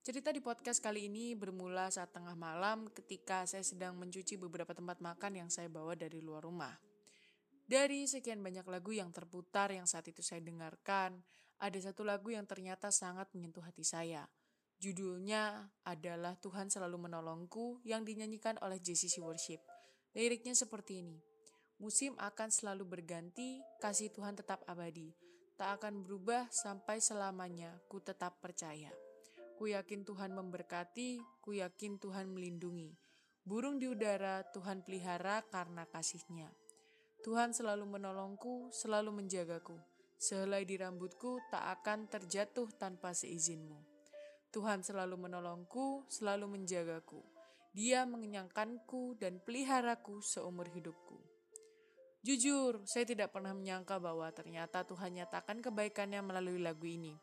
Cerita di podcast kali ini bermula saat tengah malam ketika saya sedang mencuci beberapa tempat makan yang saya bawa dari luar rumah. Dari sekian banyak lagu yang terputar yang saat itu saya dengarkan, ada satu lagu yang ternyata sangat menyentuh hati saya. Judulnya adalah Tuhan Selalu Menolongku yang dinyanyikan oleh JCC Worship. Liriknya seperti ini. Musim akan selalu berganti, kasih Tuhan tetap abadi. Tak akan berubah sampai selamanya, ku tetap percaya. Ku yakin Tuhan memberkati, ku yakin Tuhan melindungi. Burung di udara Tuhan pelihara karena kasihnya. Tuhan selalu menolongku, selalu menjagaku. Sehelai di rambutku tak akan terjatuh tanpa seizinmu. Tuhan selalu menolongku, selalu menjagaku. Dia mengenyangkanku dan peliharaku seumur hidupku. Jujur, saya tidak pernah menyangka bahwa ternyata Tuhan nyatakan kebaikannya melalui lagu ini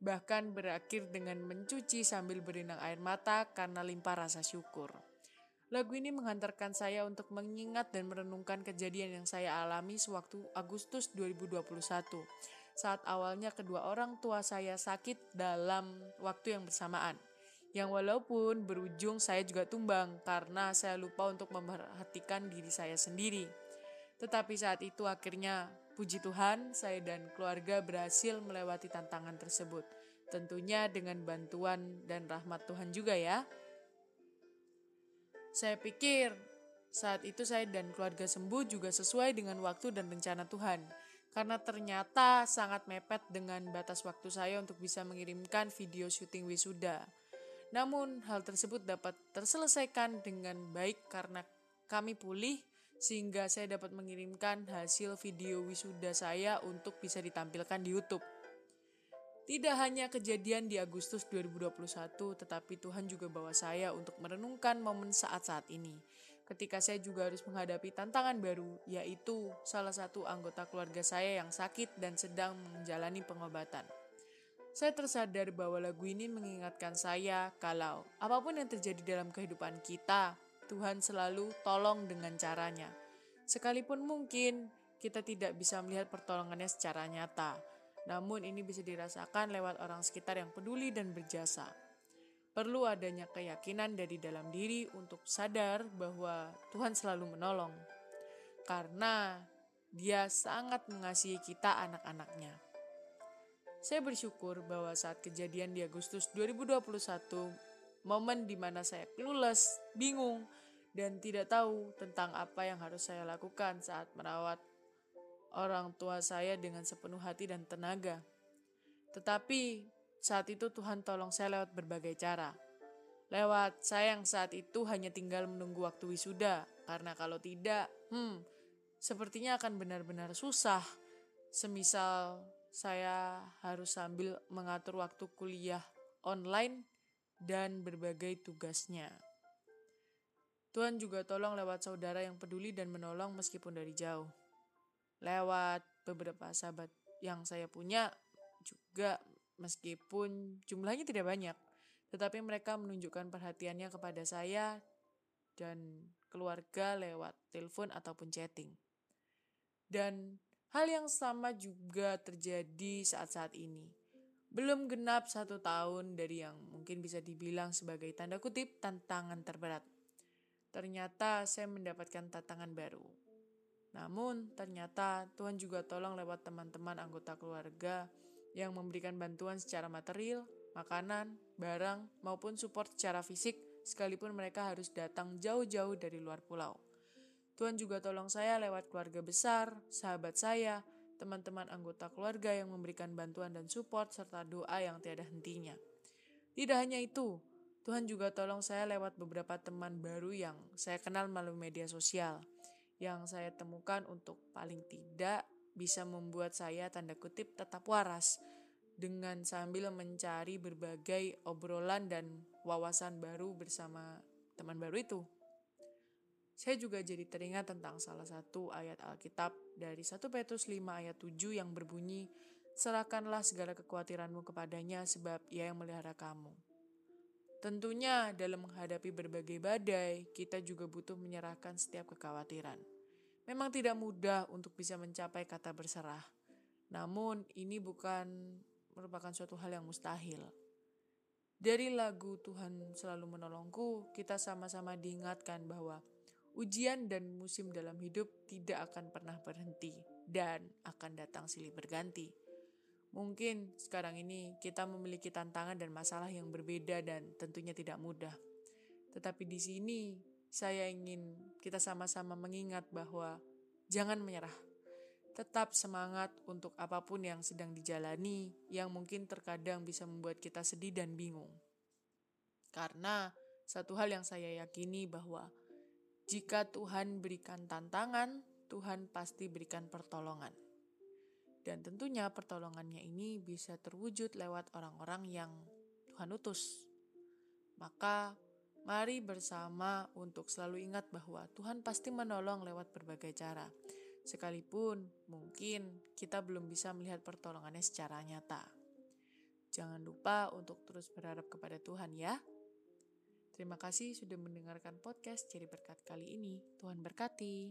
bahkan berakhir dengan mencuci sambil berenang air mata karena limpah rasa syukur. Lagu ini menghantarkan saya untuk mengingat dan merenungkan kejadian yang saya alami sewaktu Agustus 2021. Saat awalnya kedua orang tua saya sakit dalam waktu yang bersamaan. Yang walaupun berujung saya juga tumbang karena saya lupa untuk memperhatikan diri saya sendiri. Tetapi saat itu akhirnya Puji Tuhan, saya dan keluarga berhasil melewati tantangan tersebut. Tentunya dengan bantuan dan rahmat Tuhan juga ya. Saya pikir saat itu saya dan keluarga sembuh juga sesuai dengan waktu dan rencana Tuhan. Karena ternyata sangat mepet dengan batas waktu saya untuk bisa mengirimkan video syuting wisuda. Namun hal tersebut dapat terselesaikan dengan baik karena kami pulih sehingga saya dapat mengirimkan hasil video wisuda saya untuk bisa ditampilkan di YouTube. Tidak hanya kejadian di Agustus 2021, tetapi Tuhan juga bawa saya untuk merenungkan momen saat-saat ini. Ketika saya juga harus menghadapi tantangan baru, yaitu salah satu anggota keluarga saya yang sakit dan sedang menjalani pengobatan. Saya tersadar bahwa lagu ini mengingatkan saya kalau apa pun yang terjadi dalam kehidupan kita, Tuhan selalu tolong dengan caranya. Sekalipun mungkin kita tidak bisa melihat pertolongannya secara nyata, namun ini bisa dirasakan lewat orang sekitar yang peduli dan berjasa. Perlu adanya keyakinan dari dalam diri untuk sadar bahwa Tuhan selalu menolong, karena Dia sangat mengasihi kita, anak-anaknya. Saya bersyukur bahwa saat kejadian di Agustus 2021, momen di mana saya clueless, bingung, dan tidak tahu tentang apa yang harus saya lakukan saat merawat orang tua saya dengan sepenuh hati dan tenaga. Tetapi saat itu Tuhan tolong saya lewat berbagai cara. Lewat saya yang saat itu hanya tinggal menunggu waktu wisuda, karena kalau tidak, hmm, sepertinya akan benar-benar susah. Semisal saya harus sambil mengatur waktu kuliah online dan berbagai tugasnya. Tuhan juga tolong lewat saudara yang peduli dan menolong meskipun dari jauh. Lewat beberapa sahabat yang saya punya juga meskipun jumlahnya tidak banyak, tetapi mereka menunjukkan perhatiannya kepada saya dan keluarga lewat telepon ataupun chatting. Dan hal yang sama juga terjadi saat-saat ini. Belum genap satu tahun dari yang mungkin bisa dibilang sebagai tanda kutip tantangan terberat ternyata saya mendapatkan tantangan baru. Namun, ternyata Tuhan juga tolong lewat teman-teman anggota keluarga yang memberikan bantuan secara material, makanan, barang, maupun support secara fisik, sekalipun mereka harus datang jauh-jauh dari luar pulau. Tuhan juga tolong saya lewat keluarga besar, sahabat saya, teman-teman anggota keluarga yang memberikan bantuan dan support, serta doa yang tiada hentinya. Tidak hanya itu, Tuhan juga tolong saya lewat beberapa teman baru yang saya kenal melalui media sosial yang saya temukan untuk paling tidak bisa membuat saya tanda kutip tetap waras dengan sambil mencari berbagai obrolan dan wawasan baru bersama teman baru itu. Saya juga jadi teringat tentang salah satu ayat Alkitab dari 1 Petrus 5 ayat 7 yang berbunyi, Serahkanlah segala kekhawatiranmu kepadanya sebab ia yang melihara kamu. Tentunya dalam menghadapi berbagai badai, kita juga butuh menyerahkan setiap kekhawatiran. Memang tidak mudah untuk bisa mencapai kata berserah. Namun ini bukan merupakan suatu hal yang mustahil. Dari lagu Tuhan Selalu Menolongku, kita sama-sama diingatkan bahwa ujian dan musim dalam hidup tidak akan pernah berhenti dan akan datang silih berganti. Mungkin sekarang ini kita memiliki tantangan dan masalah yang berbeda dan tentunya tidak mudah. Tetapi di sini saya ingin kita sama-sama mengingat bahwa jangan menyerah. Tetap semangat untuk apa pun yang sedang dijalani yang mungkin terkadang bisa membuat kita sedih dan bingung. Karena satu hal yang saya yakini bahwa jika Tuhan berikan tantangan, Tuhan pasti berikan pertolongan. Dan tentunya pertolongannya ini bisa terwujud lewat orang-orang yang Tuhan utus. Maka mari bersama untuk selalu ingat bahwa Tuhan pasti menolong lewat berbagai cara. Sekalipun mungkin kita belum bisa melihat pertolongannya secara nyata. Jangan lupa untuk terus berharap kepada Tuhan ya. Terima kasih sudah mendengarkan podcast Ciri Berkat kali ini. Tuhan berkati.